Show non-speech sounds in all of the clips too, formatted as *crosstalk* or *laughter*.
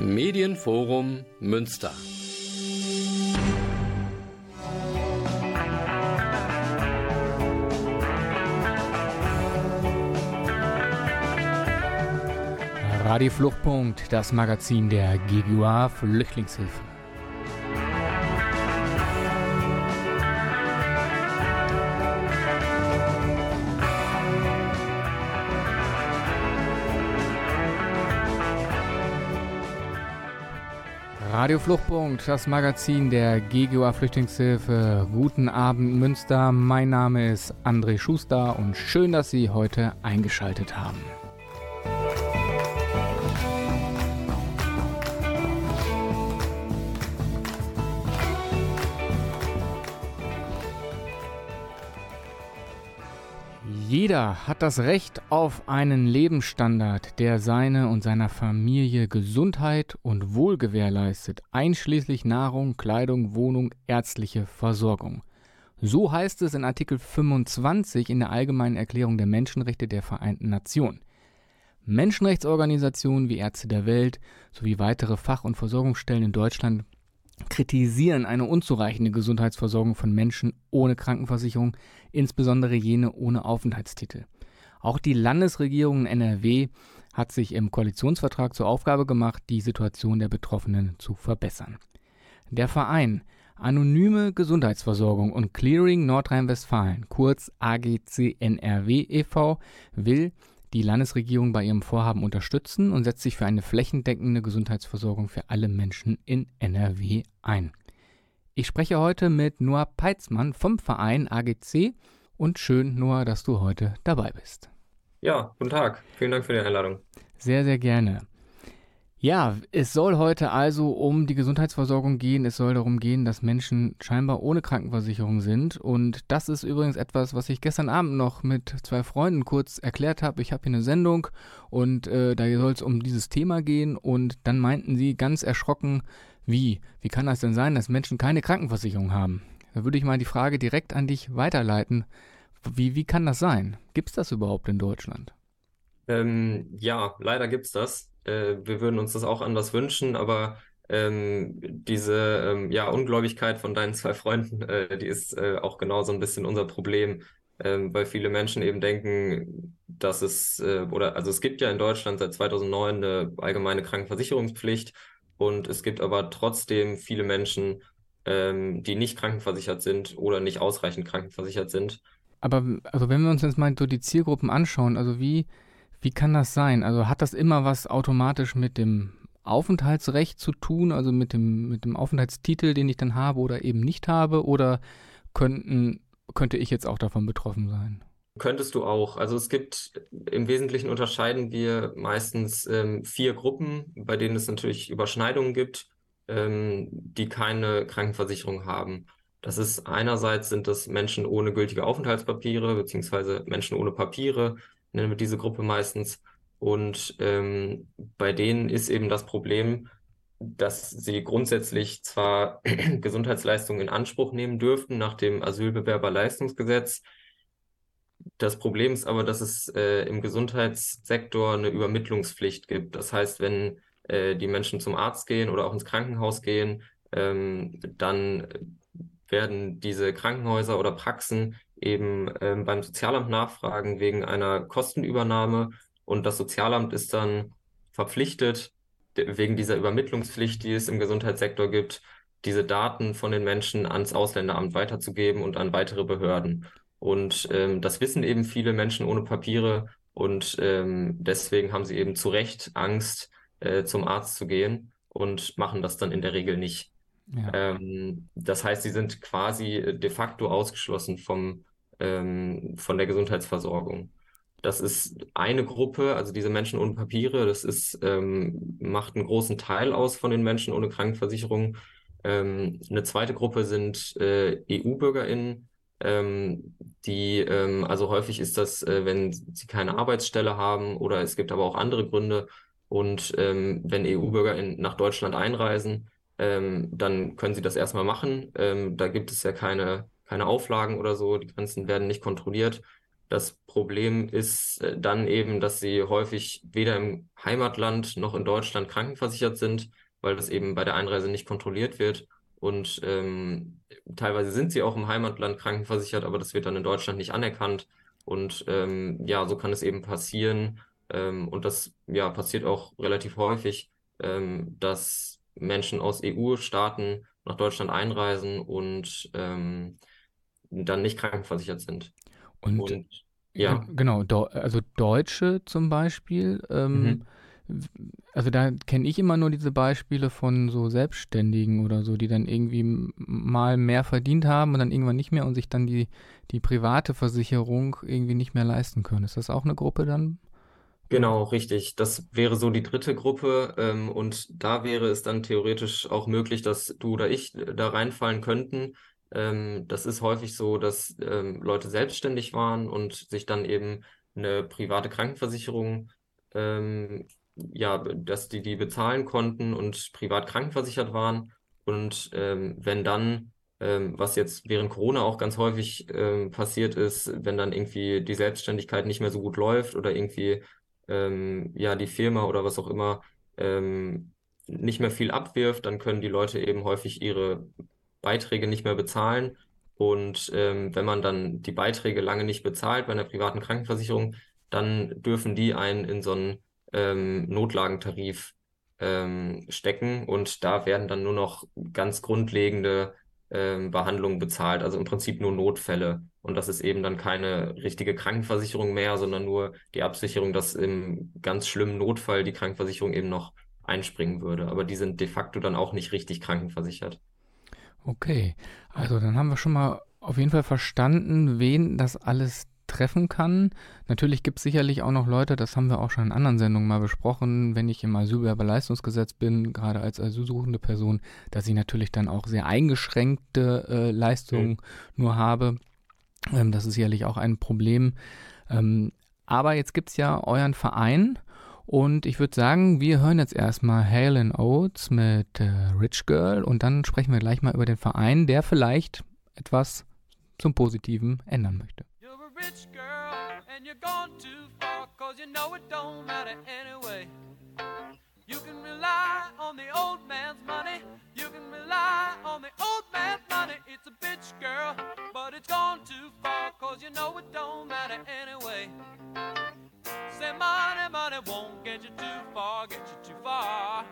Medienforum Münster. Radio Fluchtpunkt, das Magazin der GGUA Flüchtlingshilfe. Radio Fluchtpunkt, das Magazin der GGUA Flüchtlingshilfe. Guten Abend Münster, mein Name ist André Schuster und schön, dass Sie heute eingeschaltet haben. Jeder hat das Recht auf einen Lebensstandard, der seine und seiner Familie Gesundheit und Wohl gewährleistet, einschließlich Nahrung, Kleidung, Wohnung, ärztliche Versorgung. So heißt es in Artikel 25 in der Allgemeinen Erklärung der Menschenrechte der Vereinten Nationen. Menschenrechtsorganisationen wie Ärzte der Welt sowie weitere Fach- und Versorgungsstellen in Deutschland kritisieren eine unzureichende Gesundheitsversorgung von Menschen ohne Krankenversicherung, insbesondere jene ohne Aufenthaltstitel. Auch die Landesregierung NRW hat sich im Koalitionsvertrag zur Aufgabe gemacht, die Situation der Betroffenen zu verbessern. Der Verein Anonyme Gesundheitsversorgung und Clearing Nordrhein-Westfalen, kurz AGC NRW e.V., will die Landesregierung bei ihrem Vorhaben unterstützen und setzt sich für eine flächendeckende Gesundheitsversorgung für alle Menschen in NRW ein. Ich spreche heute mit Noah Peitzmann vom Verein AGC und schön, Noah, dass du heute dabei bist. Ja, guten Tag. Vielen Dank für die Einladung. Sehr, sehr gerne. Ja, es soll heute also um die Gesundheitsversorgung gehen. Es soll darum gehen, dass Menschen scheinbar ohne Krankenversicherung sind. Und das ist übrigens etwas, was ich gestern Abend noch mit zwei Freunden kurz erklärt habe. Ich habe hier eine Sendung und äh, da soll es um dieses Thema gehen. Und dann meinten sie ganz erschrocken, wie? Wie kann das denn sein, dass Menschen keine Krankenversicherung haben? Da würde ich mal die Frage direkt an dich weiterleiten. Wie, wie kann das sein? Gibt es das überhaupt in Deutschland? Ähm, ja, leider gibt es das äh, wir würden uns das auch anders wünschen, aber ähm, diese ähm, ja, Ungläubigkeit von deinen zwei Freunden, äh, die ist äh, auch genau so ein bisschen unser Problem, ähm, weil viele Menschen eben denken, dass es, äh, oder also es gibt ja in Deutschland seit 2009 eine allgemeine Krankenversicherungspflicht und es gibt aber trotzdem viele Menschen, ähm, die nicht krankenversichert sind oder nicht ausreichend krankenversichert sind. Aber also wenn wir uns jetzt mal so die Zielgruppen anschauen, also wie wie kann das sein? Also hat das immer was automatisch mit dem Aufenthaltsrecht zu tun, also mit dem, mit dem Aufenthaltstitel, den ich dann habe oder eben nicht habe? Oder könnten, könnte ich jetzt auch davon betroffen sein? Könntest du auch. Also es gibt im Wesentlichen unterscheiden wir meistens ähm, vier Gruppen, bei denen es natürlich Überschneidungen gibt, ähm, die keine Krankenversicherung haben. Das ist einerseits sind das Menschen ohne gültige Aufenthaltspapiere, beziehungsweise Menschen ohne Papiere, nennen wir diese Gruppe meistens. Und ähm, bei denen ist eben das Problem, dass sie grundsätzlich zwar *clears throat* Gesundheitsleistungen in Anspruch nehmen dürften nach dem Asylbewerberleistungsgesetz. Das Problem ist aber, dass es äh, im Gesundheitssektor eine Übermittlungspflicht gibt. Das heißt, wenn äh, die Menschen zum Arzt gehen oder auch ins Krankenhaus gehen, ähm, dann werden diese Krankenhäuser oder Praxen eben ähm, beim Sozialamt nachfragen wegen einer Kostenübernahme und das Sozialamt ist dann verpflichtet, wegen dieser Übermittlungspflicht, die es im Gesundheitssektor gibt, diese Daten von den Menschen ans Ausländeramt weiterzugeben und an weitere Behörden. Und ähm, das wissen eben viele Menschen ohne Papiere und ähm, deswegen haben sie eben zu Recht Angst, äh, zum Arzt zu gehen und machen das dann in der Regel nicht. Ja. Ähm, das heißt, sie sind quasi de facto ausgeschlossen vom, ähm, von der Gesundheitsversorgung. Das ist eine Gruppe, also diese Menschen ohne Papiere, das ist, ähm, macht einen großen Teil aus von den Menschen ohne Krankenversicherung. Ähm, eine zweite Gruppe sind äh, EU-BürgerInnen, ähm, die, ähm, also häufig ist das, äh, wenn sie keine Arbeitsstelle haben oder es gibt aber auch andere Gründe. Und ähm, wenn EU-BürgerInnen nach Deutschland einreisen, ähm, dann können sie das erstmal machen. Da gibt es ja keine, keine Auflagen oder so, die Grenzen werden nicht kontrolliert. Das Problem ist äh, dann eben, dass sie häufig weder im Heimatland noch in Deutschland krankenversichert sind, weil das eben bei der Einreise nicht kontrolliert wird. Und ähm, teilweise sind sie auch im Heimatland krankenversichert, aber das wird dann in Deutschland nicht anerkannt. Und ähm, ja, so kann es eben passieren. Ähm, und das ja passiert auch relativ häufig, ähm, dass Menschen aus EU-Staaten nach Deutschland einreisen und ähm, dann nicht krankenversichert sind. Und, und ja. Genau, also Deutsche zum Beispiel, ähm, mhm also da kenne ich immer nur diese Beispiele von so Selbstständigen oder so, die dann irgendwie mal mehr verdient haben und dann irgendwann nicht mehr und sich dann die, die private Versicherung irgendwie nicht mehr leisten können. Ist das auch eine Gruppe dann? Genau, richtig. Das wäre so die dritte Gruppe. Ähm, und da wäre es dann theoretisch auch möglich, dass du oder ich da reinfallen könnten. Ähm, das ist häufig so, dass ähm, Leute selbstständig waren und sich dann eben eine private Krankenversicherung ähm, ja, dass die die bezahlen konnten und privat krankenversichert waren. Und ähm, wenn dann, ähm, was jetzt während Corona auch ganz häufig ähm, passiert ist, wenn dann irgendwie die Selbstständigkeit nicht mehr so gut läuft oder irgendwie ja die Firma oder was auch immer nicht mehr viel abwirft, dann können die Leute eben häufig ihre Beiträge nicht mehr bezahlen. Und ähm, wenn man dann die Beiträge lange nicht bezahlt bei einer privaten Krankenversicherung, dann dürfen die einen in so einen ähm, Notlagentarif ähm, stecken und da werden dann nur noch ganz grundlegende ähm, Behandlungen bezahlt, also im Prinzip nur Notfälle. Und das ist eben dann keine richtige Krankenversicherung mehr, sondern nur die Absicherung, dass im ganz schlimmen Notfall die Krankenversicherung eben noch einspringen würde. Aber die sind de facto dann auch nicht richtig krankenversichert. Okay, also dann haben wir schon mal auf jeden Fall verstanden, wen das alles treffen kann. Natürlich gibt es sicherlich auch noch Leute, das haben wir auch schon in anderen Sendungen mal besprochen, wenn ich im Asylbewerberleistungsgesetz bin, gerade als asylsuchende Person, dass ich natürlich dann auch sehr eingeschränkte äh, Leistungen mhm. nur habe. Ähm, das ist sicherlich auch ein Problem. Ähm, aber jetzt gibt es ja euren Verein und ich würde sagen, wir hören jetzt erstmal Halen Oates mit äh, Rich Girl und dann sprechen wir gleich mal über den Verein, der vielleicht etwas zum Positiven ändern möchte. you're You can rely on the old man's money. You can rely on the old man's money. It's a bitch girl, but it's gone too far cause you know it don't matter anyway. Say money, money won't get you too far, get you too far.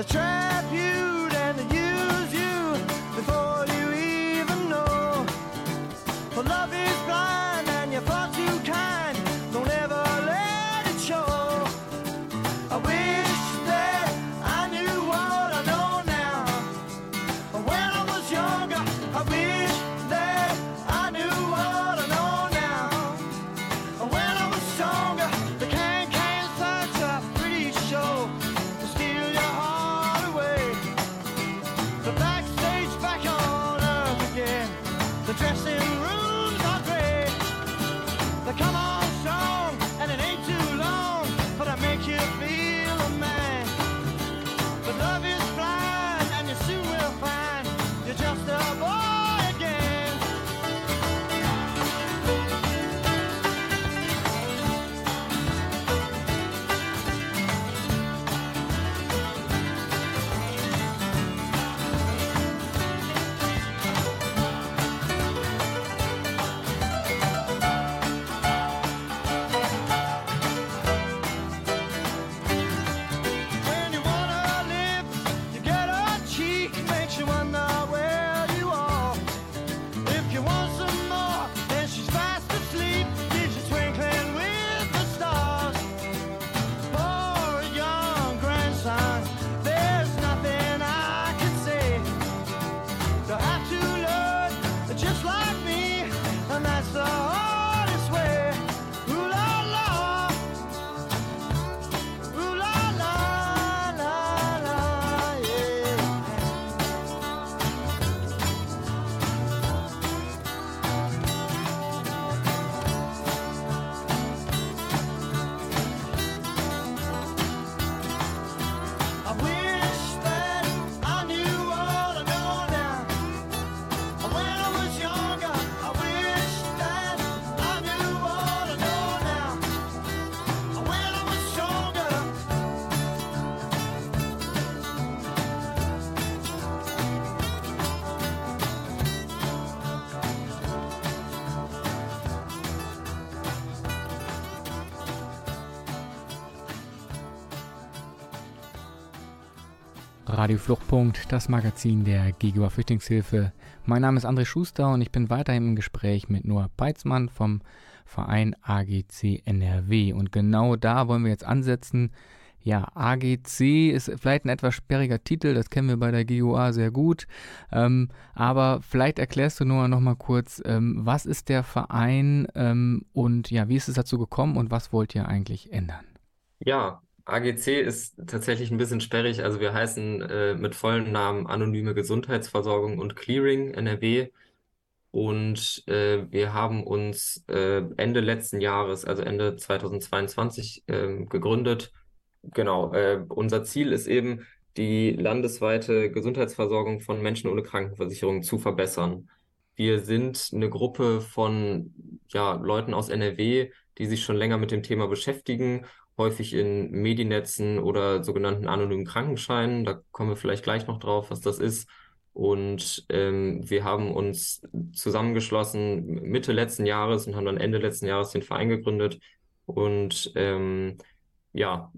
The train. Radio Fluchtpunkt, das Magazin der Gegenüber Flüchtlingshilfe. Mein Name ist André Schuster und ich bin weiterhin im Gespräch mit Noah Peitzmann vom Verein AGC NRW. Und genau da wollen wir jetzt ansetzen. Ja, AGC ist vielleicht ein etwas sperriger Titel, das kennen wir bei der GUA sehr gut. Ähm, aber vielleicht erklärst du Noah nochmal kurz, ähm, was ist der Verein ähm, und ja, wie ist es dazu gekommen und was wollt ihr eigentlich ändern? Ja, AGC ist tatsächlich ein bisschen sperrig. Also wir heißen äh, mit vollen Namen Anonyme Gesundheitsversorgung und Clearing NRW. Und äh, wir haben uns äh, Ende letzten Jahres, also Ende 2022, ähm, gegründet. Genau, äh, unser Ziel ist eben, die landesweite Gesundheitsversorgung von Menschen ohne Krankenversicherung zu verbessern. Wir sind eine Gruppe von ja, Leuten aus NRW, die sich schon länger mit dem Thema beschäftigen, häufig in Medinetzen oder sogenannten anonymen Krankenscheinen. Da kommen wir vielleicht gleich noch drauf, was das ist. Und ähm, wir haben uns zusammengeschlossen Mitte letzten Jahres und haben dann Ende letzten Jahres den Verein gegründet und ähm, ja,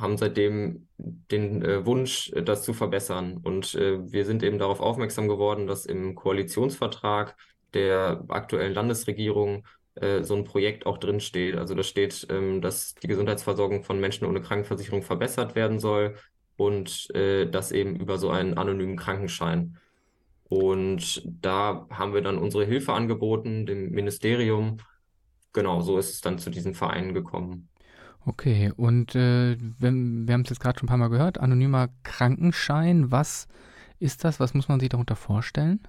haben seitdem den äh, Wunsch, das zu verbessern. Und äh, wir sind eben darauf aufmerksam geworden, dass im Koalitionsvertrag der aktuellen Landesregierung so ein Projekt auch drinsteht. Also da steht, ähm, dass die Gesundheitsversorgung von Menschen ohne Krankenversicherung verbessert werden soll und äh, das eben über so einen anonymen Krankenschein. Und da haben wir dann unsere Hilfe angeboten, dem Ministerium. Genau, so ist es dann zu diesem Verein gekommen. Okay, und äh, wenn, wir haben es jetzt gerade schon ein paar Mal gehört, anonymer Krankenschein, was ist das? Was muss man sich darunter vorstellen?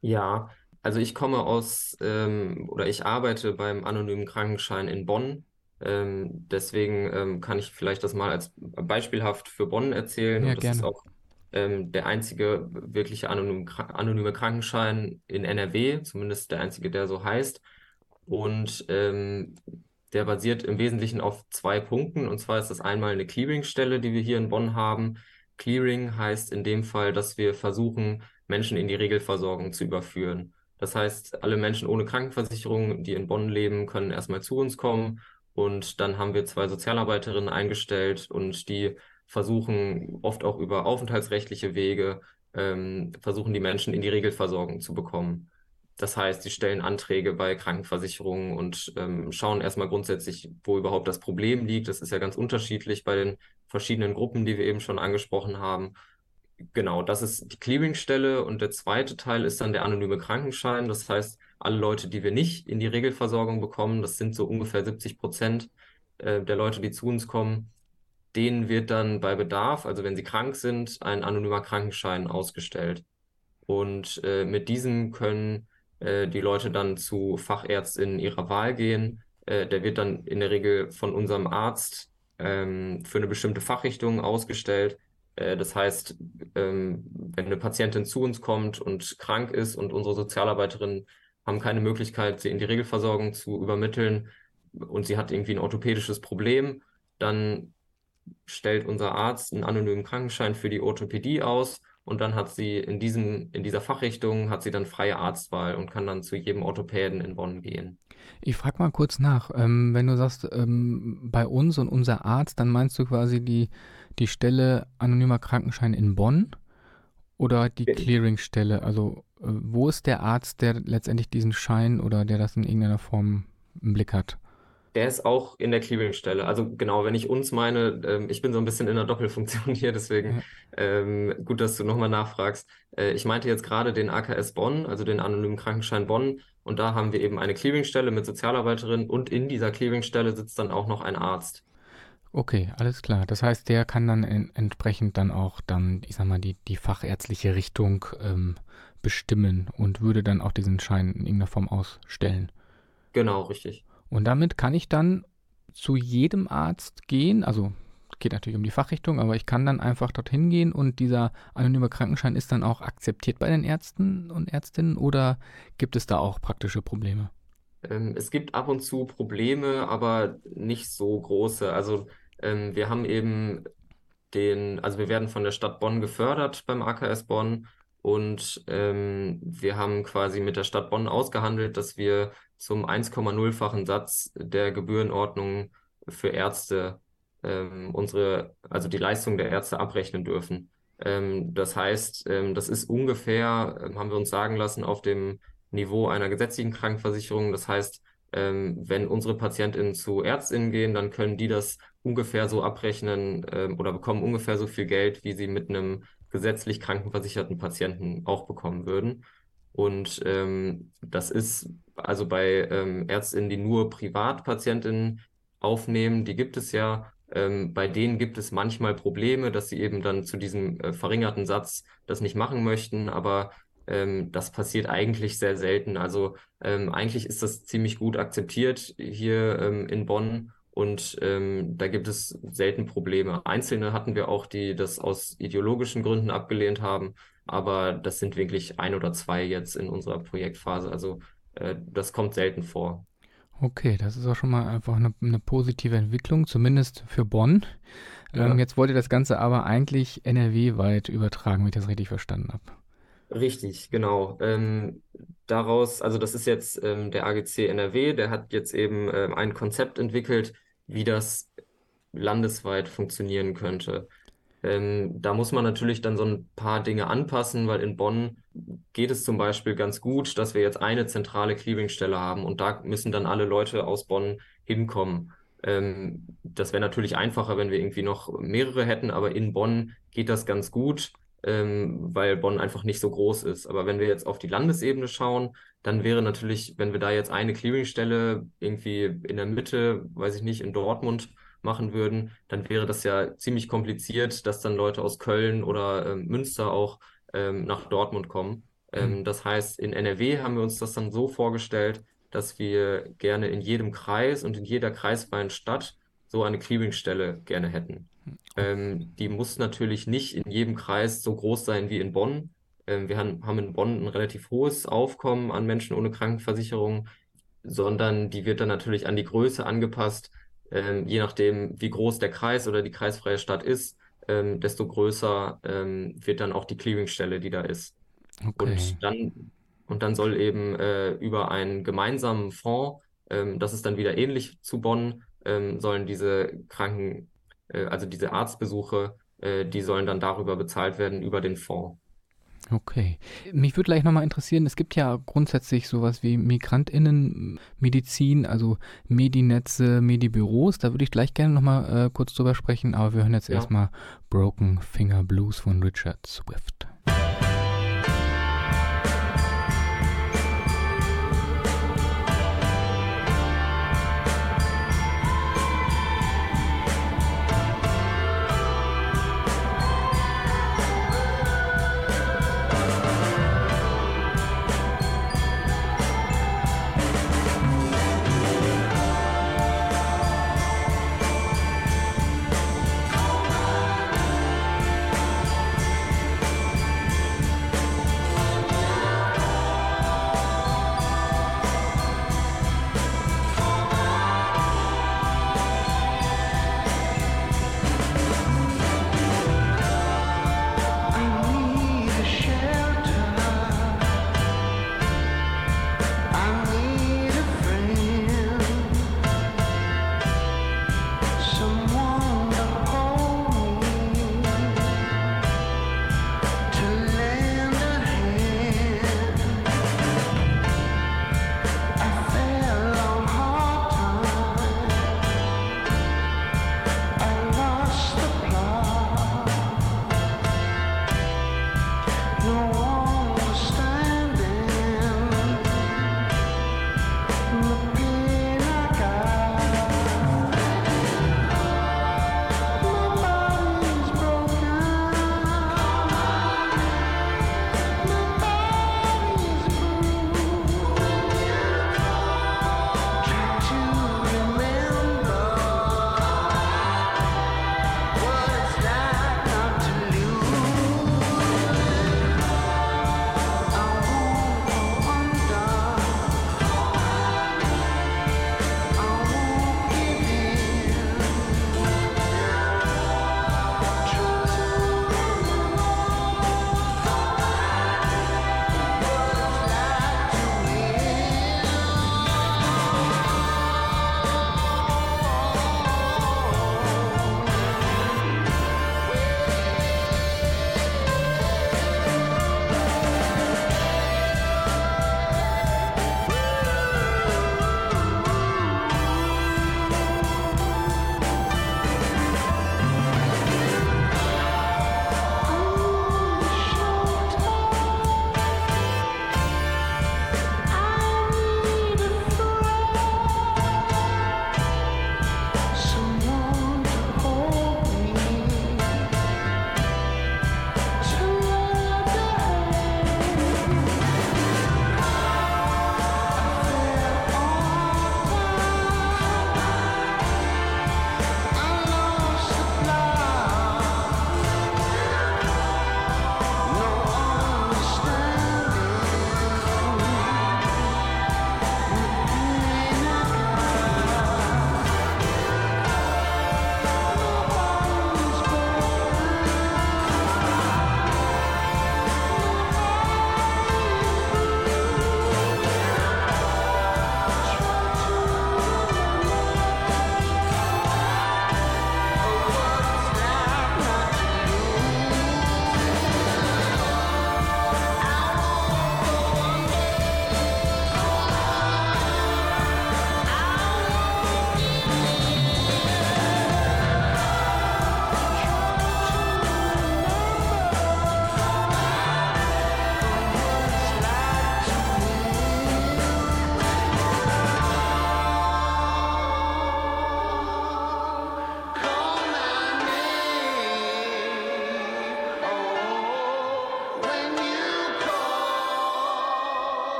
Ja, also ich komme aus ähm, oder ich arbeite beim anonymen Krankenschein in Bonn. Ähm, deswegen ähm, kann ich vielleicht das mal als beispielhaft für Bonn erzählen. Ja, Und das ist gerne. auch ähm, der einzige wirkliche anonym, anonyme Krankenschein in NRW, zumindest der einzige, der so heißt. Und ähm, der basiert im Wesentlichen auf zwei Punkten. Und zwar ist das einmal eine Clearingstelle, die wir hier in Bonn haben. Clearing heißt in dem Fall, dass wir versuchen, Menschen in die Regelversorgung zu überführen. Das heißt, alle Menschen ohne Krankenversicherung, die in Bonn leben, können erstmal zu uns kommen. Und dann haben wir zwei Sozialarbeiterinnen eingestellt und die versuchen oft auch über aufenthaltsrechtliche Wege, ähm, versuchen die Menschen in die Regelversorgung zu bekommen. Das heißt, sie stellen Anträge bei Krankenversicherungen und ähm, schauen erstmal grundsätzlich, wo überhaupt das Problem liegt. Das ist ja ganz unterschiedlich bei den verschiedenen Gruppen, die wir eben schon angesprochen haben. Genau, das ist die Clearingstelle und der zweite Teil ist dann der anonyme Krankenschein. Das heißt, alle Leute, die wir nicht in die Regelversorgung bekommen, das sind so ungefähr 70 Prozent äh, der Leute, die zu uns kommen, denen wird dann bei Bedarf, also wenn sie krank sind, ein anonymer Krankenschein ausgestellt. Und äh, mit diesem können äh, die Leute dann zu Fachärztinnen ihrer Wahl gehen. Äh, der wird dann in der Regel von unserem Arzt ähm, für eine bestimmte Fachrichtung ausgestellt. Äh, das heißt, ähm, wenn eine Patientin zu uns kommt und krank ist und unsere Sozialarbeiterinnen haben keine Möglichkeit, sie in die Regelversorgung zu übermitteln und sie hat irgendwie ein orthopädisches Problem, dann stellt unser Arzt einen anonymen Krankenschein für die Orthopädie aus und dann hat sie in diesem, in dieser Fachrichtung hat sie dann freie Arztwahl und kann dann zu jedem Orthopäden in Bonn gehen. Ich frage mal kurz nach, ähm, wenn du sagst, ähm, bei uns und unser Arzt, dann meinst du quasi die, die Stelle anonymer Krankenschein in Bonn oder die Clearingstelle? Also äh, wo ist der Arzt, der letztendlich diesen Schein oder der das in irgendeiner Form im Blick hat? Der ist auch in der Clearingstelle. Also genau, wenn ich uns meine, ähm, ich bin so ein bisschen in der Doppelfunktion hier, deswegen ähm, gut, dass du nochmal nachfragst. Äh, ich meinte jetzt gerade den AKS Bonn, also den anonymen Krankenschein Bonn. Und da haben wir eben eine Clearingstelle mit Sozialarbeiterin und in dieser Clearingstelle sitzt dann auch noch ein Arzt. Okay, alles klar. Das heißt, der kann dann in, entsprechend dann auch dann, ich sag mal, die, die fachärztliche Richtung ähm, bestimmen und würde dann auch diesen Schein in irgendeiner Form ausstellen. Genau, richtig. Und damit kann ich dann zu jedem Arzt gehen, also geht natürlich um die Fachrichtung, aber ich kann dann einfach dorthin gehen und dieser anonyme Krankenschein ist dann auch akzeptiert bei den Ärzten und Ärztinnen oder gibt es da auch praktische Probleme? Ähm, es gibt ab und zu Probleme, aber nicht so große. Also ähm, wir haben eben den, also wir werden von der Stadt Bonn gefördert beim AKS Bonn und ähm, wir haben quasi mit der Stadt Bonn ausgehandelt, dass wir zum 1,0-fachen Satz der Gebührenordnung für Ärzte ähm, unsere, also die Leistung der Ärzte abrechnen dürfen. Ähm, das heißt, ähm, das ist ungefähr, ähm, haben wir uns sagen lassen, auf dem Niveau einer gesetzlichen Krankenversicherung. Das heißt, ähm, wenn unsere PatientInnen zu ÄrztInnen gehen, dann können die das ungefähr so abrechnen ähm, oder bekommen ungefähr so viel Geld, wie sie mit einem gesetzlich krankenversicherten Patienten auch bekommen würden. Und ähm, das ist also bei ähm, Ärztinnen, die nur Privatpatientinnen aufnehmen, die gibt es ja. Ähm, bei denen gibt es manchmal Probleme, dass sie eben dann zu diesem äh, verringerten Satz das nicht machen möchten, aber ähm, das passiert eigentlich sehr selten. Also ähm, eigentlich ist das ziemlich gut akzeptiert hier ähm, in Bonn und ähm, da gibt es selten Probleme. Einzelne hatten wir auch, die das aus ideologischen Gründen abgelehnt haben aber das sind wirklich ein oder zwei jetzt in unserer Projektphase. Also äh, das kommt selten vor. Okay, das ist auch schon mal einfach eine, eine positive Entwicklung, zumindest für Bonn. Ja. Ähm, jetzt wollt ihr das Ganze aber eigentlich NRW-weit übertragen, wenn ich das richtig verstanden habe. Richtig, genau. Ähm, daraus, also das ist jetzt ähm, der AGC NRW, der hat jetzt eben ähm, ein Konzept entwickelt, wie das landesweit funktionieren könnte. Ähm, da muss man natürlich dann so ein paar Dinge anpassen, weil in Bonn geht es zum Beispiel ganz gut, dass wir jetzt eine zentrale Clearingstelle haben und da müssen dann alle Leute aus Bonn hinkommen. Ähm, das wäre natürlich einfacher, wenn wir irgendwie noch mehrere hätten, aber in Bonn geht das ganz gut, ähm, weil Bonn einfach nicht so groß ist. Aber wenn wir jetzt auf die Landesebene schauen, dann wäre natürlich, wenn wir da jetzt eine Clearingstelle irgendwie in der Mitte, weiß ich nicht, in Dortmund machen würden, dann wäre das ja ziemlich kompliziert, dass dann Leute aus Köln oder ähm, Münster auch ähm, nach Dortmund kommen. Ähm, mhm. Das heißt, in NRW haben wir uns das dann so vorgestellt, dass wir gerne in jedem Kreis und in jeder kreisfreien Stadt so eine Clearingstelle gerne hätten. Ähm, die muss natürlich nicht in jedem Kreis so groß sein wie in Bonn. Ähm, wir haben, haben in Bonn ein relativ hohes Aufkommen an Menschen ohne Krankenversicherung, sondern die wird dann natürlich an die Größe angepasst ähm, je nachdem, wie groß der Kreis oder die kreisfreie Stadt ist, ähm, desto größer ähm, wird dann auch die Clearingstelle, die da ist. Okay. Und dann Und dann soll eben äh, über einen gemeinsamen Fonds, ähm, das ist dann wieder ähnlich zu Bonn, sollen diese Kranken, also diese Arztbesuche, äh, die sollen dann darüber bezahlt werden, über den Fonds. Okay. Mich würde gleich nochmal interessieren, es gibt ja grundsätzlich sowas wie Migrantinnenmedizin, also Medinetze, Medibüros. Da würde ich gleich gerne nochmal äh, kurz drüber sprechen, aber wir hören jetzt ja. erstmal Broken Finger Blues von Richard Swift.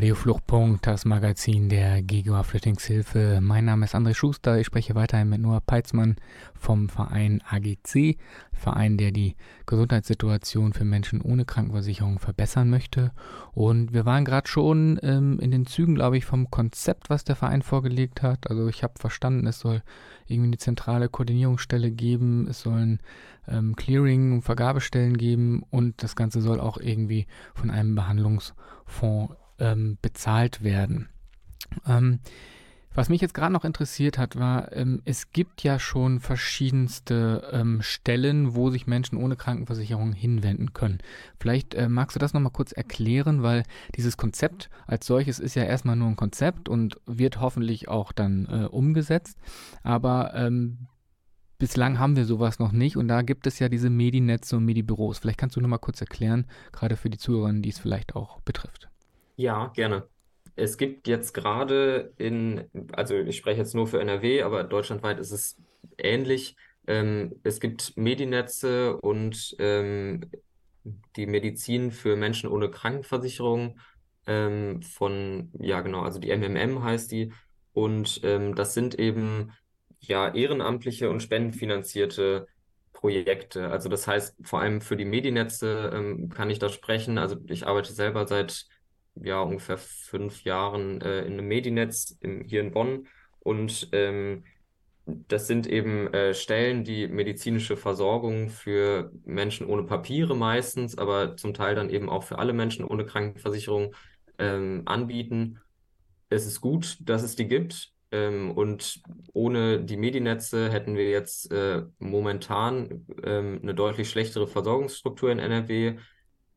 Radio Fluchtpunkt, das Magazin der GEGOA Flüchtlingshilfe. Mein Name ist André Schuster. Ich spreche weiterhin mit Noah Peitzmann vom Verein AGC, Verein, der die Gesundheitssituation für Menschen ohne Krankenversicherung verbessern möchte. Und wir waren gerade schon ähm, in den Zügen, glaube ich, vom Konzept, was der Verein vorgelegt hat. Also ich habe verstanden, es soll irgendwie eine zentrale Koordinierungsstelle geben, es sollen ähm, Clearing- und Vergabestellen geben und das Ganze soll auch irgendwie von einem Behandlungsfonds ähm, bezahlt werden. Ähm, was mich jetzt gerade noch interessiert hat, war, ähm, es gibt ja schon verschiedenste ähm, Stellen, wo sich Menschen ohne Krankenversicherung hinwenden können. Vielleicht äh, magst du das nochmal kurz erklären, weil dieses Konzept als solches ist ja erstmal nur ein Konzept und wird hoffentlich auch dann äh, umgesetzt. Aber ähm, bislang haben wir sowas noch nicht und da gibt es ja diese Medinetze und Medibüros. Vielleicht kannst du nochmal kurz erklären, gerade für die Zuhörerinnen, die es vielleicht auch betrifft. Ja, gerne. Es gibt jetzt gerade in, also ich spreche jetzt nur für NRW, aber deutschlandweit ist es ähnlich. Ähm, es gibt Medinetze und ähm, die Medizin für Menschen ohne Krankenversicherung ähm, von, ja genau, also die MMM heißt die. Und ähm, das sind eben ja ehrenamtliche und spendenfinanzierte Projekte. Also das heißt, vor allem für die Medinetze ähm, kann ich da sprechen. Also ich arbeite selber seit ja, ungefähr fünf Jahren äh, in einem Medinetz im, hier in Bonn. Und ähm, das sind eben äh, Stellen, die medizinische Versorgung für Menschen ohne Papiere meistens, aber zum Teil dann eben auch für alle Menschen ohne Krankenversicherung ähm, anbieten. Es ist gut, dass es die gibt. Ähm, und ohne die Medinetze hätten wir jetzt äh, momentan ähm, eine deutlich schlechtere Versorgungsstruktur in NRW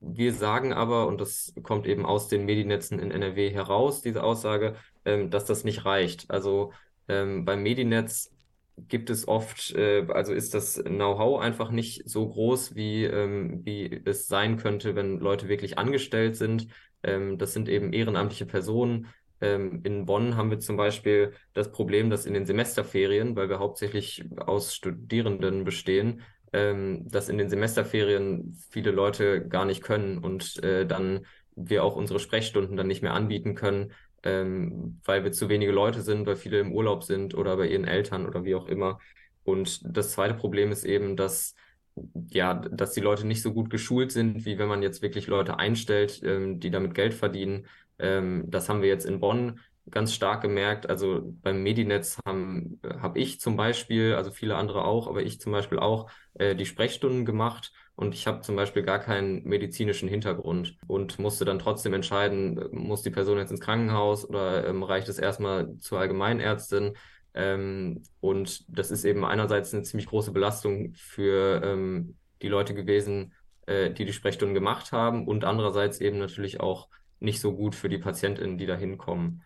wir sagen aber, und das kommt eben aus den Medinetzen in NRW heraus, diese Aussage, ähm, dass das nicht reicht. Also ähm, beim Medinetz gibt es oft, äh, also ist das Know-how einfach nicht so groß, wie, ähm, wie es sein könnte, wenn Leute wirklich angestellt sind. Ähm, das sind eben ehrenamtliche Personen. Ähm, in Bonn haben wir zum Beispiel das Problem, dass in den Semesterferien, weil wir hauptsächlich aus Studierenden bestehen, ähm, dass in den Semesterferien viele Leute gar nicht können und äh, dann wir auch unsere Sprechstunden dann nicht mehr anbieten können, ähm, weil wir zu wenige Leute sind, weil viele im Urlaub sind oder bei ihren Eltern oder wie auch immer. Und das zweite Problem ist eben, dass ja, dass die Leute nicht so gut geschult sind, wie wenn man jetzt wirklich Leute einstellt, ähm, die damit Geld verdienen. Ähm, das haben wir jetzt in Bonn ganz stark gemerkt. Also beim Medinetz haben habe ich zum Beispiel, also viele andere auch, aber ich zum Beispiel auch äh, die Sprechstunden gemacht und ich habe zum Beispiel gar keinen medizinischen Hintergrund und musste dann trotzdem entscheiden, muss die Person jetzt ins Krankenhaus oder ähm, reicht es erstmal zur Allgemeinärztin? Ähm, und das ist eben einerseits eine ziemlich große Belastung für ähm, die Leute gewesen, äh, die die Sprechstunden gemacht haben und andererseits eben natürlich auch nicht so gut für die PatientInnen, die da hinkommen.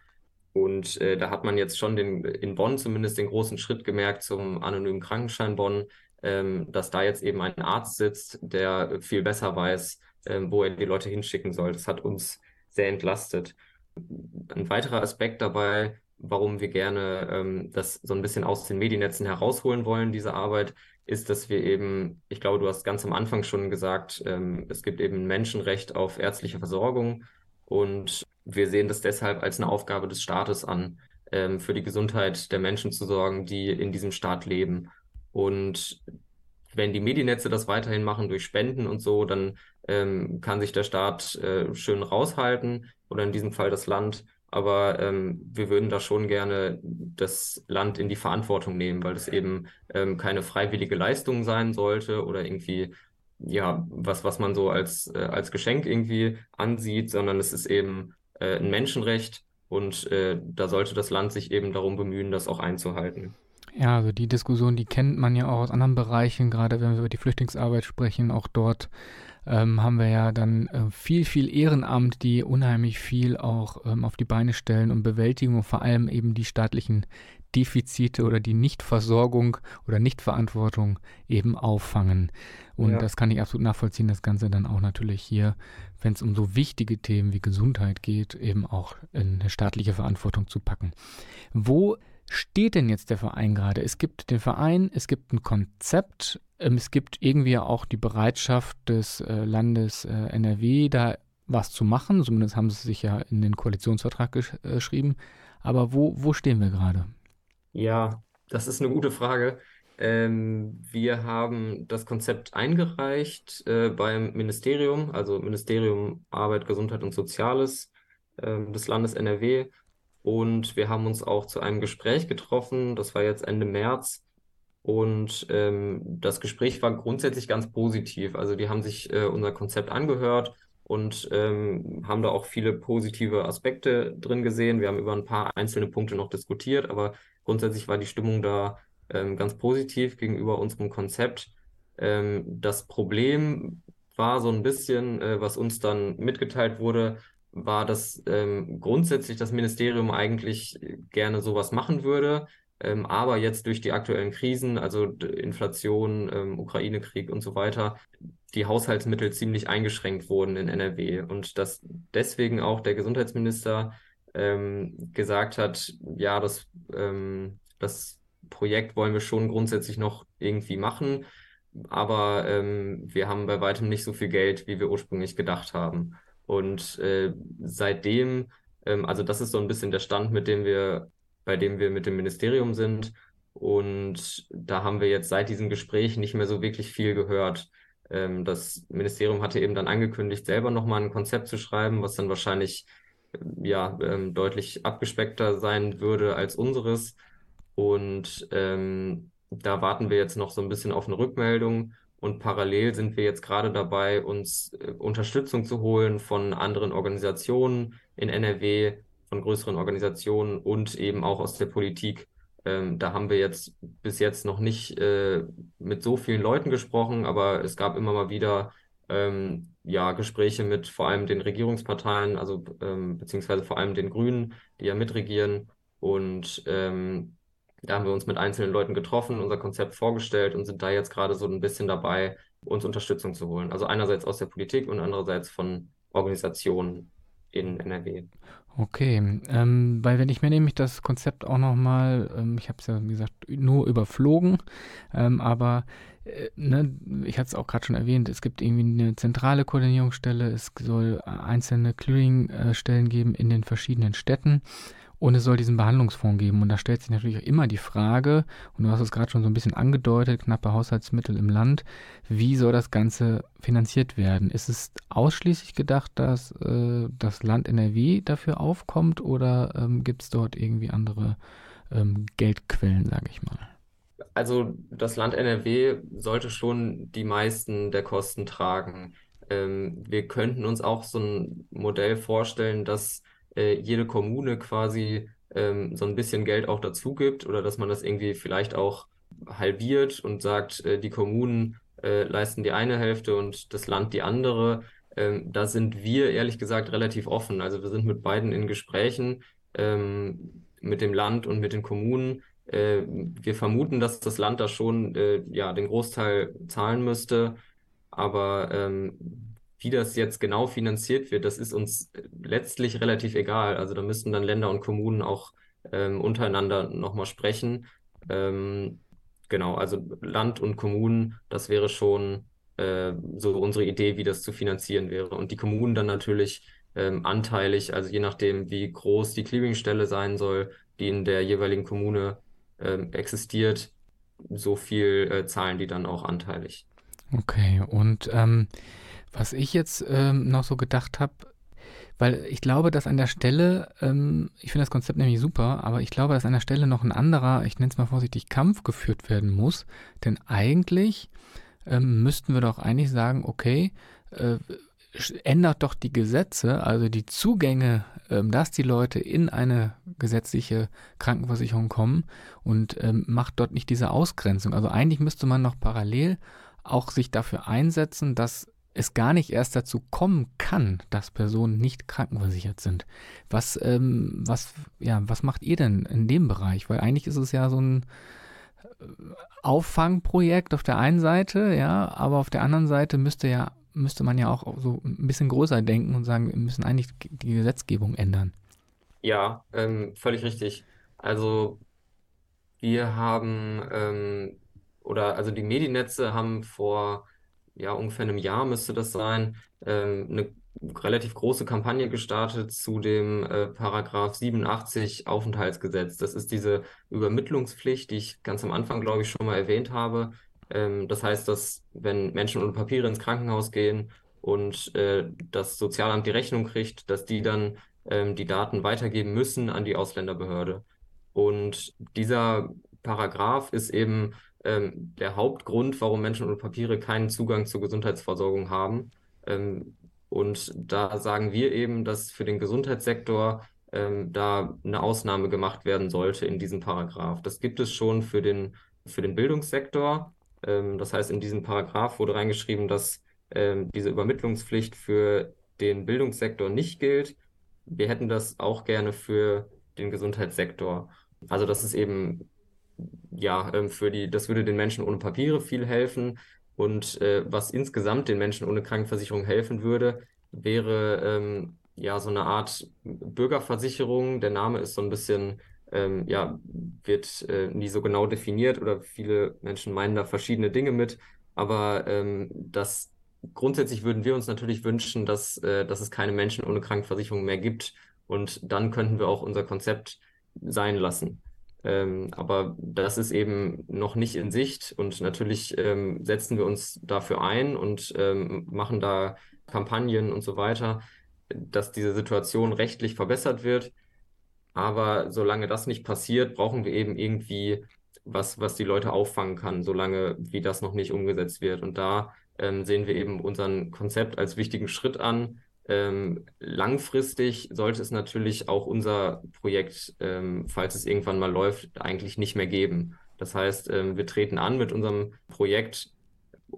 Und äh, da hat man jetzt schon den, in Bonn zumindest den großen Schritt gemerkt zum anonymen Krankenschein Bonn, ähm, dass da jetzt eben ein Arzt sitzt, der viel besser weiß, ähm, wo er die Leute hinschicken soll. Das hat uns sehr entlastet. Ein weiterer Aspekt dabei, warum wir gerne ähm, das so ein bisschen aus den Mediennetzen herausholen wollen, diese Arbeit, ist, dass wir eben, ich glaube, du hast ganz am Anfang schon gesagt, ähm, es gibt eben Menschenrecht auf ärztliche Versorgung und wir sehen das deshalb als eine Aufgabe des Staates an, ähm, für die Gesundheit der Menschen zu sorgen, die in diesem Staat leben. Und wenn die Mediennetze das weiterhin machen durch Spenden und so, dann ähm, kann sich der Staat äh, schön raushalten oder in diesem Fall das Land. Aber ähm, wir würden da schon gerne das Land in die Verantwortung nehmen, weil es eben ähm, keine freiwillige Leistung sein sollte oder irgendwie ja was, was man so als, äh, als Geschenk irgendwie ansieht, sondern es ist eben äh, ein Menschenrecht und äh, da sollte das Land sich eben darum bemühen, das auch einzuhalten. Ja, also die Diskussion, die kennt man ja auch aus anderen Bereichen, gerade wenn wir über die Flüchtlingsarbeit sprechen. Auch dort ähm, haben wir ja dann äh, viel, viel Ehrenamt, die unheimlich viel auch ähm, auf die Beine stellen und Bewältigung, vor allem eben die staatlichen Defizite oder die Nichtversorgung oder Nichtverantwortung eben auffangen. Und ja. das kann ich absolut nachvollziehen, das Ganze dann auch natürlich hier, wenn es um so wichtige Themen wie Gesundheit geht, eben auch in eine staatliche Verantwortung zu packen. Wo steht denn jetzt der Verein gerade? Es gibt den Verein, es gibt ein Konzept, ähm, es gibt irgendwie auch die Bereitschaft des äh, Landes äh, NRW, da was zu machen. Zumindest haben sie sich ja in den Koalitionsvertrag äh, geschrieben. Aber wo, wo stehen wir gerade? Ja, das ist eine gute Frage. Ähm, wir haben das Konzept eingereicht äh, beim Ministerium, also Ministerium Arbeit, Gesundheit und Soziales äh, des Landes NRW. Und wir haben uns auch zu einem Gespräch getroffen. Das war jetzt Ende März. Und ähm, das Gespräch war grundsätzlich ganz positiv. Also die haben sich äh, unser Konzept angehört und ähm, haben da auch viele positive Aspekte drin gesehen. Wir haben über ein paar einzelne Punkte noch diskutiert, aber grundsätzlich war die Stimmung da ähm, ganz positiv gegenüber unserem Konzept. Ähm, das Problem war so ein bisschen, äh, was uns dann mitgeteilt wurde, war, dass ähm, grundsätzlich das Ministerium eigentlich gerne sowas machen würde, ähm, aber jetzt durch die aktuellen Krisen, also Inflation, ähm, Ukraine-Krieg und so weiter, die Haushaltsmittel ziemlich eingeschränkt wurden in NRW und dass deswegen auch der Gesundheitsminister ähm, gesagt hat, ja, das, ähm, das Projekt wollen wir schon grundsätzlich noch irgendwie machen, aber ähm, wir haben bei weitem nicht so viel Geld, wie wir ursprünglich gedacht haben. Und äh, seitdem, ähm, also das ist so ein bisschen der Stand, mit dem wir, bei dem wir mit dem Ministerium sind. Und da haben wir jetzt seit diesem Gespräch nicht mehr so wirklich viel gehört. Ähm, das Ministerium hatte eben dann angekündigt, selber nochmal ein Konzept zu schreiben, was dann wahrscheinlich ja ähm, deutlich abgespeckter sein würde als unseres. Und ähm, da warten wir jetzt noch so ein bisschen auf eine Rückmeldung. Und parallel sind wir jetzt gerade dabei, uns äh, Unterstützung zu holen von anderen Organisationen in NRW, von größeren Organisationen und eben auch aus der Politik, ähm, da haben wir jetzt bis jetzt noch nicht äh, mit so vielen Leuten gesprochen, aber es gab immer mal wieder ähm, ja, Gespräche mit vor allem den Regierungsparteien, also ähm, beziehungsweise vor allem den Grünen, die ja mitregieren. Und ähm, da haben wir uns mit einzelnen Leuten getroffen, unser Konzept vorgestellt und sind da jetzt gerade so ein bisschen dabei, uns Unterstützung zu holen. Also einerseits aus der Politik und andererseits von Organisationen in NRW. Okay, ähm, weil wenn ich mir nämlich das Konzept auch nochmal, ähm, ich habe es ja wie gesagt nur überflogen, ähm, aber äh, ne, ich hatte es auch gerade schon erwähnt, es gibt irgendwie eine zentrale Koordinierungsstelle, es soll einzelne Clearing-Stellen geben in den verschiedenen Städten und es soll diesen Behandlungsfonds geben. Und da stellt sich natürlich immer die Frage, und du hast es gerade schon so ein bisschen angedeutet, knappe Haushaltsmittel im Land, wie soll das Ganze finanziert werden? Ist es ausschließlich gedacht, dass äh, das Land NRW dafür aufkommt oder ähm, gibt es dort irgendwie andere ähm, Geldquellen, sage ich mal? Also das Land NRW sollte schon die meisten der Kosten tragen. Ähm, wir könnten uns auch so ein Modell vorstellen, dass äh, jede Kommune quasi ähm, so ein bisschen Geld auch dazu gibt oder dass man das irgendwie vielleicht auch halbiert und sagt, äh, die Kommunen äh, leisten die eine Hälfte und das Land die andere. Ähm, da sind wir ehrlich gesagt relativ offen. Also wir sind mit beiden in Gesprächen, ähm, mit dem Land und mit den Kommunen. Äh, wir vermuten, dass das Land da schon äh, ja, den Großteil zahlen müsste. Aber ähm, wie das jetzt genau finanziert wird, das ist uns letztlich relativ egal. Also da müssten dann Länder und Kommunen auch ähm, untereinander nochmal sprechen. Ähm, genau, also Land und Kommunen, das wäre schon äh, so unsere Idee, wie das zu finanzieren wäre. Und die Kommunen dann natürlich ähm, anteilig, also je nachdem, wie groß die Clearingstelle sein soll, die in der jeweiligen Kommune ähm, existiert, so viel äh, zahlen die dann auch anteilig. Okay, und ähm, was ich jetzt ähm, noch so gedacht habe, weil ich glaube, dass an der Stelle, ähm, ich finde das Konzept nämlich super, aber ich glaube, dass an der Stelle noch ein anderer, ich nenne es mal vorsichtig, Kampf geführt werden muss. Denn eigentlich ähm, müssten wir doch eigentlich sagen, okay, äh, ändert doch die Gesetze, also die Zugänge, ähm, dass die Leute in eine gesetzliche Krankenversicherung kommen und ähm, macht dort nicht diese Ausgrenzung. Also eigentlich müsste man noch parallel auch sich dafür einsetzen, dass es gar nicht erst dazu kommen kann, dass Personen nicht krankenversichert sind. Was, ähm, was, ja, was macht ihr denn in dem Bereich? Weil eigentlich ist es ja so ein äh, Auffangprojekt auf der einen Seite, ja, aber auf der anderen Seite müsste ja, müsste man ja auch so ein bisschen größer denken und sagen, wir müssen eigentlich die Gesetzgebung ändern. Ja, ähm, völlig richtig. Also wir haben ähm, oder also die Mediennetze haben vor ja, ungefähr einem Jahr müsste das sein, ähm, eine relativ große Kampagne gestartet zu dem äh, Paragraph 87 Aufenthaltsgesetz. Das ist diese Übermittlungspflicht, die ich ganz am Anfang, glaube ich, schon mal erwähnt habe. Ähm, das heißt, dass wenn Menschen ohne Papiere ins Krankenhaus gehen und äh, das Sozialamt die Rechnung kriegt, dass die dann ähm, die Daten weitergeben müssen an die Ausländerbehörde. Und dieser Paragraph ist eben ähm, der Hauptgrund, warum Menschen ohne Papiere keinen Zugang zur Gesundheitsversorgung haben. Ähm, und da sagen wir eben, dass für den Gesundheitssektor ähm, da eine Ausnahme gemacht werden sollte in diesem Paragraph. Das gibt es schon für den, für den Bildungssektor. Ähm, das heißt, in diesem Paragraph wurde reingeschrieben, dass ähm, diese Übermittlungspflicht für den Bildungssektor nicht gilt. Wir hätten das auch gerne für den Gesundheitssektor. Also das ist eben ja ähm, für die, das würde den Menschen ohne Papiere viel helfen. Und äh, was insgesamt den Menschen ohne Krankenversicherung helfen würde, wäre ähm, ja so eine Art Bürgerversicherung. Der Name ist so ein bisschen, ähm, ja, wird äh, nie so genau definiert oder viele Menschen meinen da verschiedene Dinge mit. Aber ähm, das grundsätzlich würden wir uns natürlich wünschen, dass, äh, dass es keine Menschen ohne Krankenversicherung mehr gibt. Und dann könnten wir auch unser Konzept sein lassen. Ähm, aber das ist eben noch nicht in Sicht und natürlich ähm, setzen wir uns dafür ein und ähm, machen da Kampagnen und so weiter, dass diese Situation rechtlich verbessert wird. Aber solange das nicht passiert, brauchen wir eben irgendwie was, was die Leute auffangen kann, solange wie das noch nicht umgesetzt wird. Und da ähm, sehen wir eben unseren Konzept als wichtigen Schritt an, ähm, langfristig sollte es natürlich auch unser Projekt, ähm, falls es irgendwann mal läuft, eigentlich nicht mehr geben. Das heißt, ähm, wir treten an mit unserem Projekt,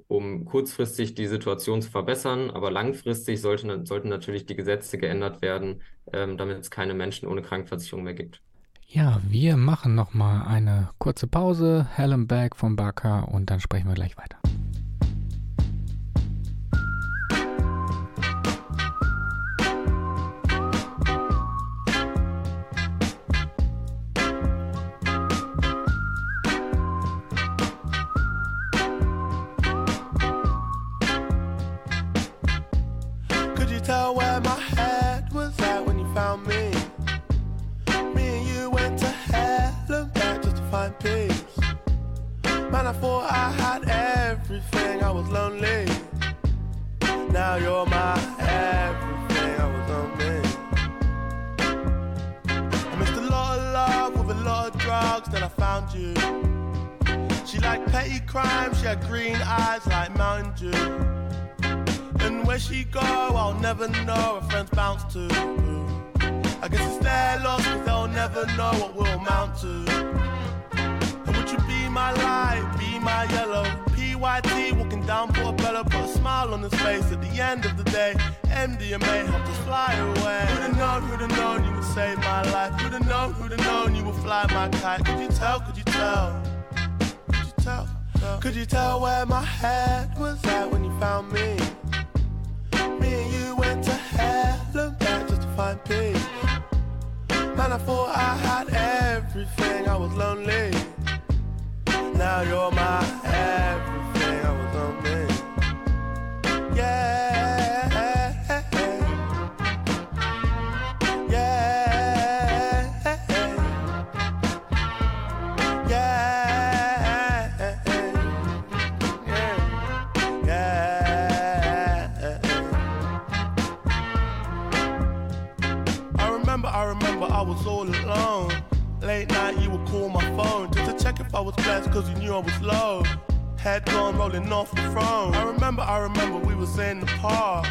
um kurzfristig die Situation zu verbessern, aber langfristig sollte, sollten natürlich die Gesetze geändert werden, ähm, damit es keine Menschen ohne Krankenversicherung mehr gibt. Ja, wir machen nochmal eine kurze Pause. Helen Berg vom Barker und dann sprechen wir gleich weiter. never know what we'll amount to. And would you be my light, be my yellow? PYT walking down for a Portobello, put a smile on his face. At the end of the day, MDMA helped us fly away. Who'd have known, Who'd have known you would save my life? Who'd have known, Who'd have known you would fly my kite? Could you tell, could you tell? Could you tell? tell? Could you tell where my head was at when you found me? Me and you went to hell and back just to find peace. When I thought I had everything, I was lonely. Now you're my everything, I was lonely. Yeah. I was blessed cause you knew I was low. Head gone rolling off the throne. I remember, I remember we was in the park.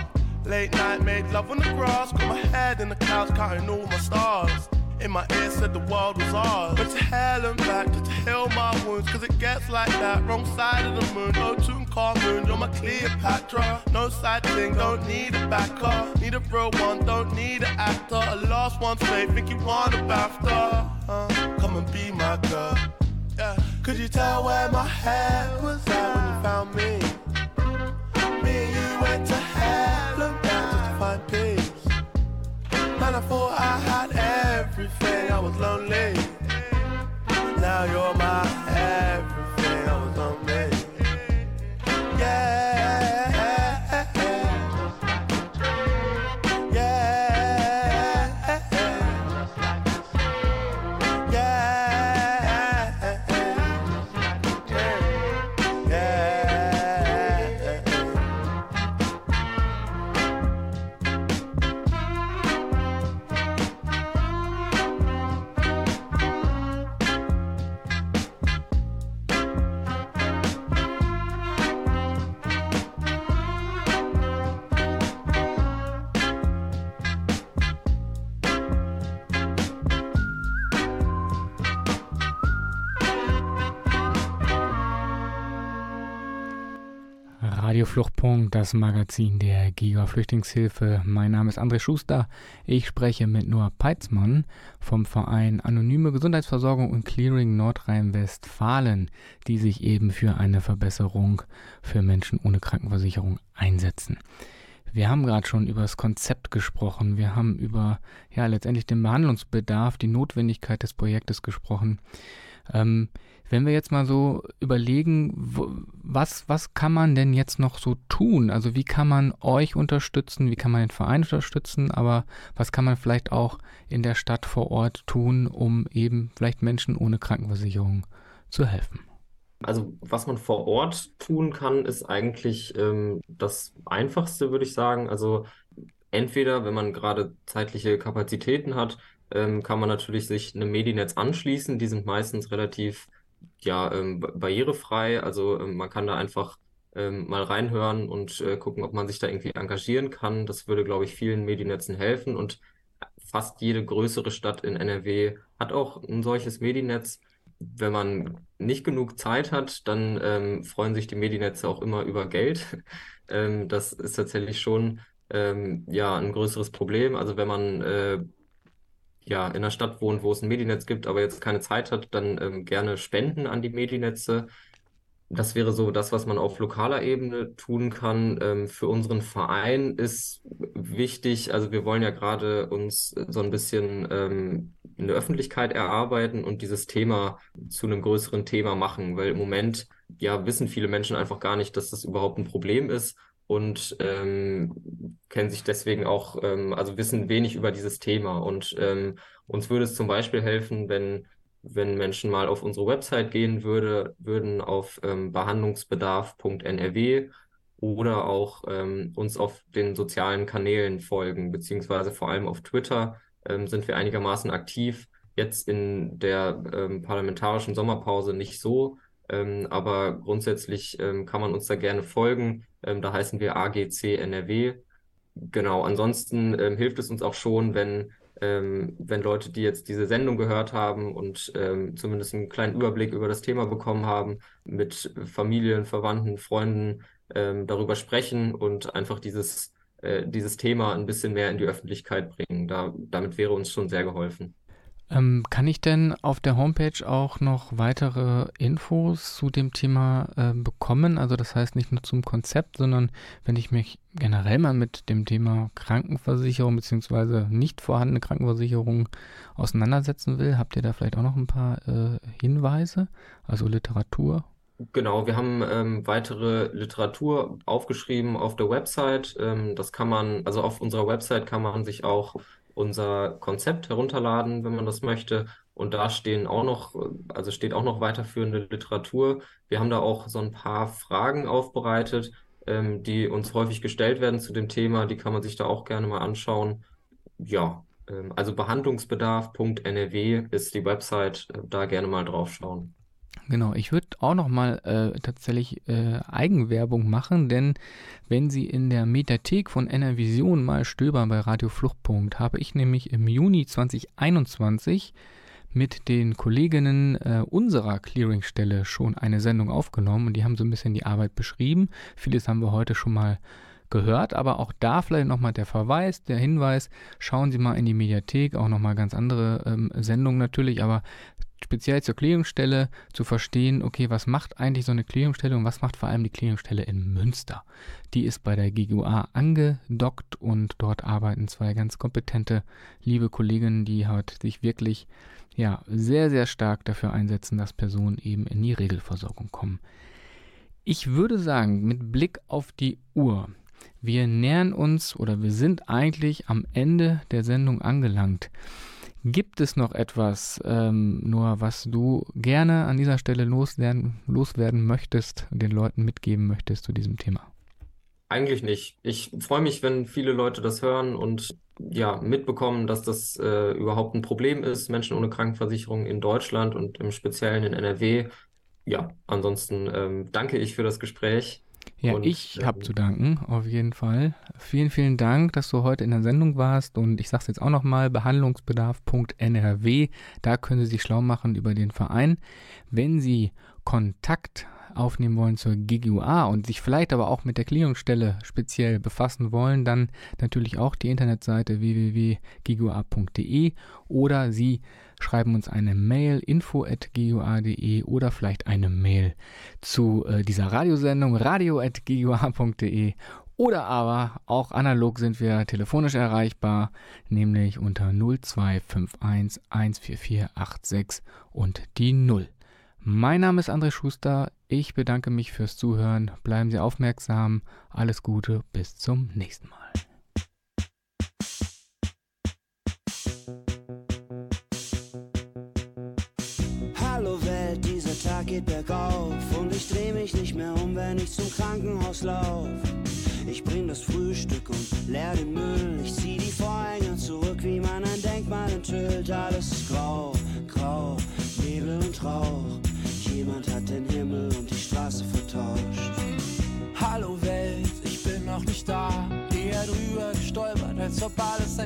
Late night, made love on the grass. Got my head in the clouds, counting all my stars. In my ear said the world was ours. But to hell and back, to, to heal my wounds, cause it gets like that. Wrong side of the moon, no tune, car moon, you're my Cleopatra. No side thing, don't need a backer. Need a real one, don't need an actor. A lost one's faith, think you want a BAFTA. Uh, come and be my girl. Yeah. Could you tell where my head was at when you found me? Me and you went to heaven down just to find peace. And I thought I had everything, I was lonely. Now you're my everything, I was lonely. Yeah. Fluchtpunkt, das Magazin der Giga Flüchtlingshilfe. Mein Name ist André Schuster. Ich spreche mit Noah Peitzmann vom Verein Anonyme Gesundheitsversorgung und Clearing Nordrhein-Westfalen, die sich eben für eine Verbesserung für Menschen ohne Krankenversicherung einsetzen. Wir haben gerade schon über das Konzept gesprochen. Wir haben über ja letztendlich den Behandlungsbedarf, die Notwendigkeit des Projektes gesprochen. Ähm, wenn wir jetzt mal so überlegen, was, was kann man denn jetzt noch so tun? Also wie kann man euch unterstützen, wie kann man den Verein unterstützen, aber was kann man vielleicht auch in der Stadt vor Ort tun, um eben vielleicht Menschen ohne Krankenversicherung zu helfen? Also was man vor Ort tun kann, ist eigentlich ähm, das Einfachste, würde ich sagen. Also entweder, wenn man gerade zeitliche Kapazitäten hat, ähm, kann man natürlich sich einem Medinetz anschließen. Die sind meistens relativ ja, ähm, barrierefrei. Also ähm, man kann da einfach ähm, mal reinhören und äh, gucken, ob man sich da irgendwie engagieren kann. Das würde, glaube ich, vielen Medinetzen helfen. Und fast jede größere Stadt in NRW hat auch ein solches Medinetz. Wenn man nicht genug Zeit hat, dann ähm, freuen sich die Medinetze auch immer über Geld. *laughs* ähm, das ist tatsächlich schon ähm, ja ein größeres Problem. Also wenn man äh, ja, in einer Stadt wohnt, wo es ein Medinetz gibt, aber jetzt keine Zeit hat, dann ähm, gerne spenden an die Medinetze. Das wäre so das, was man auf lokaler Ebene tun kann. Ähm, für unseren Verein ist wichtig, also wir wollen ja gerade uns so ein bisschen ähm, eine Öffentlichkeit erarbeiten und dieses Thema zu einem größeren Thema machen, weil im Moment ja wissen viele Menschen einfach gar nicht, dass das überhaupt ein Problem ist und ähm, kennen sich deswegen auch, ähm, also wissen wenig über dieses Thema. Und ähm, uns würde es zum Beispiel helfen, wenn, wenn Menschen mal auf unsere Website gehen würde, würden auf ähm, behandlungsbedarf.nrw oder auch ähm, uns auf den sozialen Kanälen folgen, beziehungsweise vor allem auf Twitter ähm, sind wir einigermaßen aktiv. Jetzt in der ähm, parlamentarischen Sommerpause nicht so, ähm, aber grundsätzlich ähm, kann man uns da gerne folgen. Ähm, da heißen wir AGC NRW. Genau, ansonsten ähm, hilft es uns auch schon, wenn, ähm, wenn Leute, die jetzt diese Sendung gehört haben und ähm, zumindest einen kleinen Überblick über das Thema bekommen haben, mit Familien, Verwandten, Freunden darüber sprechen und einfach dieses, äh, dieses Thema ein bisschen mehr in die Öffentlichkeit bringen. Da, damit wäre uns schon sehr geholfen. Ähm, kann ich denn auf der Homepage auch noch weitere Infos zu dem Thema äh, bekommen? Also das heißt nicht nur zum Konzept, sondern wenn ich mich generell mal mit dem Thema Krankenversicherung bzw. nicht vorhandene Krankenversicherung auseinandersetzen will, habt ihr da vielleicht auch noch ein paar äh, Hinweise, also Literatur? Genau, wir haben ähm, weitere Literatur aufgeschrieben auf der Website. Ähm, das kann man, also auf unserer Website kann man sich auch unser Konzept herunterladen, wenn man das möchte. Und da stehen auch noch, also steht auch noch weiterführende Literatur. Wir haben da auch so ein paar Fragen aufbereitet, ähm, die uns häufig gestellt werden zu dem Thema. Die kann man sich da auch gerne mal anschauen. Ja, ähm, also behandlungsbedarf.nrw ist die Website, äh, da gerne mal drauf schauen. Genau, ich würde auch noch mal äh, tatsächlich äh, Eigenwerbung machen, denn wenn Sie in der Mediathek von NRVision mal stöbern bei Radio Fluchtpunkt, habe ich nämlich im Juni 2021 mit den Kolleginnen äh, unserer Clearingstelle schon eine Sendung aufgenommen und die haben so ein bisschen die Arbeit beschrieben. Vieles haben wir heute schon mal gehört, aber auch da vielleicht nochmal der Verweis, der Hinweis, schauen Sie mal in die Mediathek, auch nochmal ganz andere ähm, Sendungen natürlich, aber speziell zur Klärungsstelle zu verstehen, okay, was macht eigentlich so eine Klärungsstelle und was macht vor allem die Klärungsstelle in Münster? Die ist bei der GGUA angedockt und dort arbeiten zwei ganz kompetente, liebe Kolleginnen, die halt sich wirklich ja, sehr, sehr stark dafür einsetzen, dass Personen eben in die Regelversorgung kommen. Ich würde sagen, mit Blick auf die Uhr, wir nähern uns oder wir sind eigentlich am Ende der Sendung angelangt. Gibt es noch etwas, ähm, nur was du gerne an dieser Stelle loswerden, loswerden möchtest und den Leuten mitgeben möchtest zu diesem Thema? Eigentlich nicht. Ich freue mich, wenn viele Leute das hören und ja, mitbekommen, dass das äh, überhaupt ein Problem ist, Menschen ohne Krankenversicherung in Deutschland und im Speziellen in NRW. Ja, ansonsten ähm, danke ich für das Gespräch. Ja, und, ich habe ähm, zu danken, auf jeden Fall. Vielen, vielen Dank, dass du heute in der Sendung warst. Und ich sage es jetzt auch nochmal, behandlungsbedarf.nrw. Da können Sie sich schlau machen über den Verein. Wenn Sie Kontakt aufnehmen wollen zur GGUA und sich vielleicht aber auch mit der Klärungsstelle speziell befassen wollen, dann natürlich auch die Internetseite www.gigua.de oder Sie schreiben uns eine Mail info@gua.de oder vielleicht eine Mail zu äh, dieser Radiosendung radio@gua.de oder aber auch analog sind wir telefonisch erreichbar, nämlich unter 0251 14486 und die 0. Mein Name ist André Schuster. Ich bedanke mich fürs Zuhören. Bleiben Sie aufmerksam. Alles Gute. Bis zum nächsten Mal. Geht bergauf und ich dreh mich nicht mehr um, wenn ich zum Krankenhaus lauf. Ich bring das Frühstück und leer den Müll. Ich zieh die Vorhänge zurück, wie man ein Denkmal enthüllt. Alles ist grau, grau, Nebel und Rauch. Jemand hat den Himmel und die Straße vertauscht. Hallo Welt, ich bin noch nicht da. Eher drüber gestolpert, als ob alles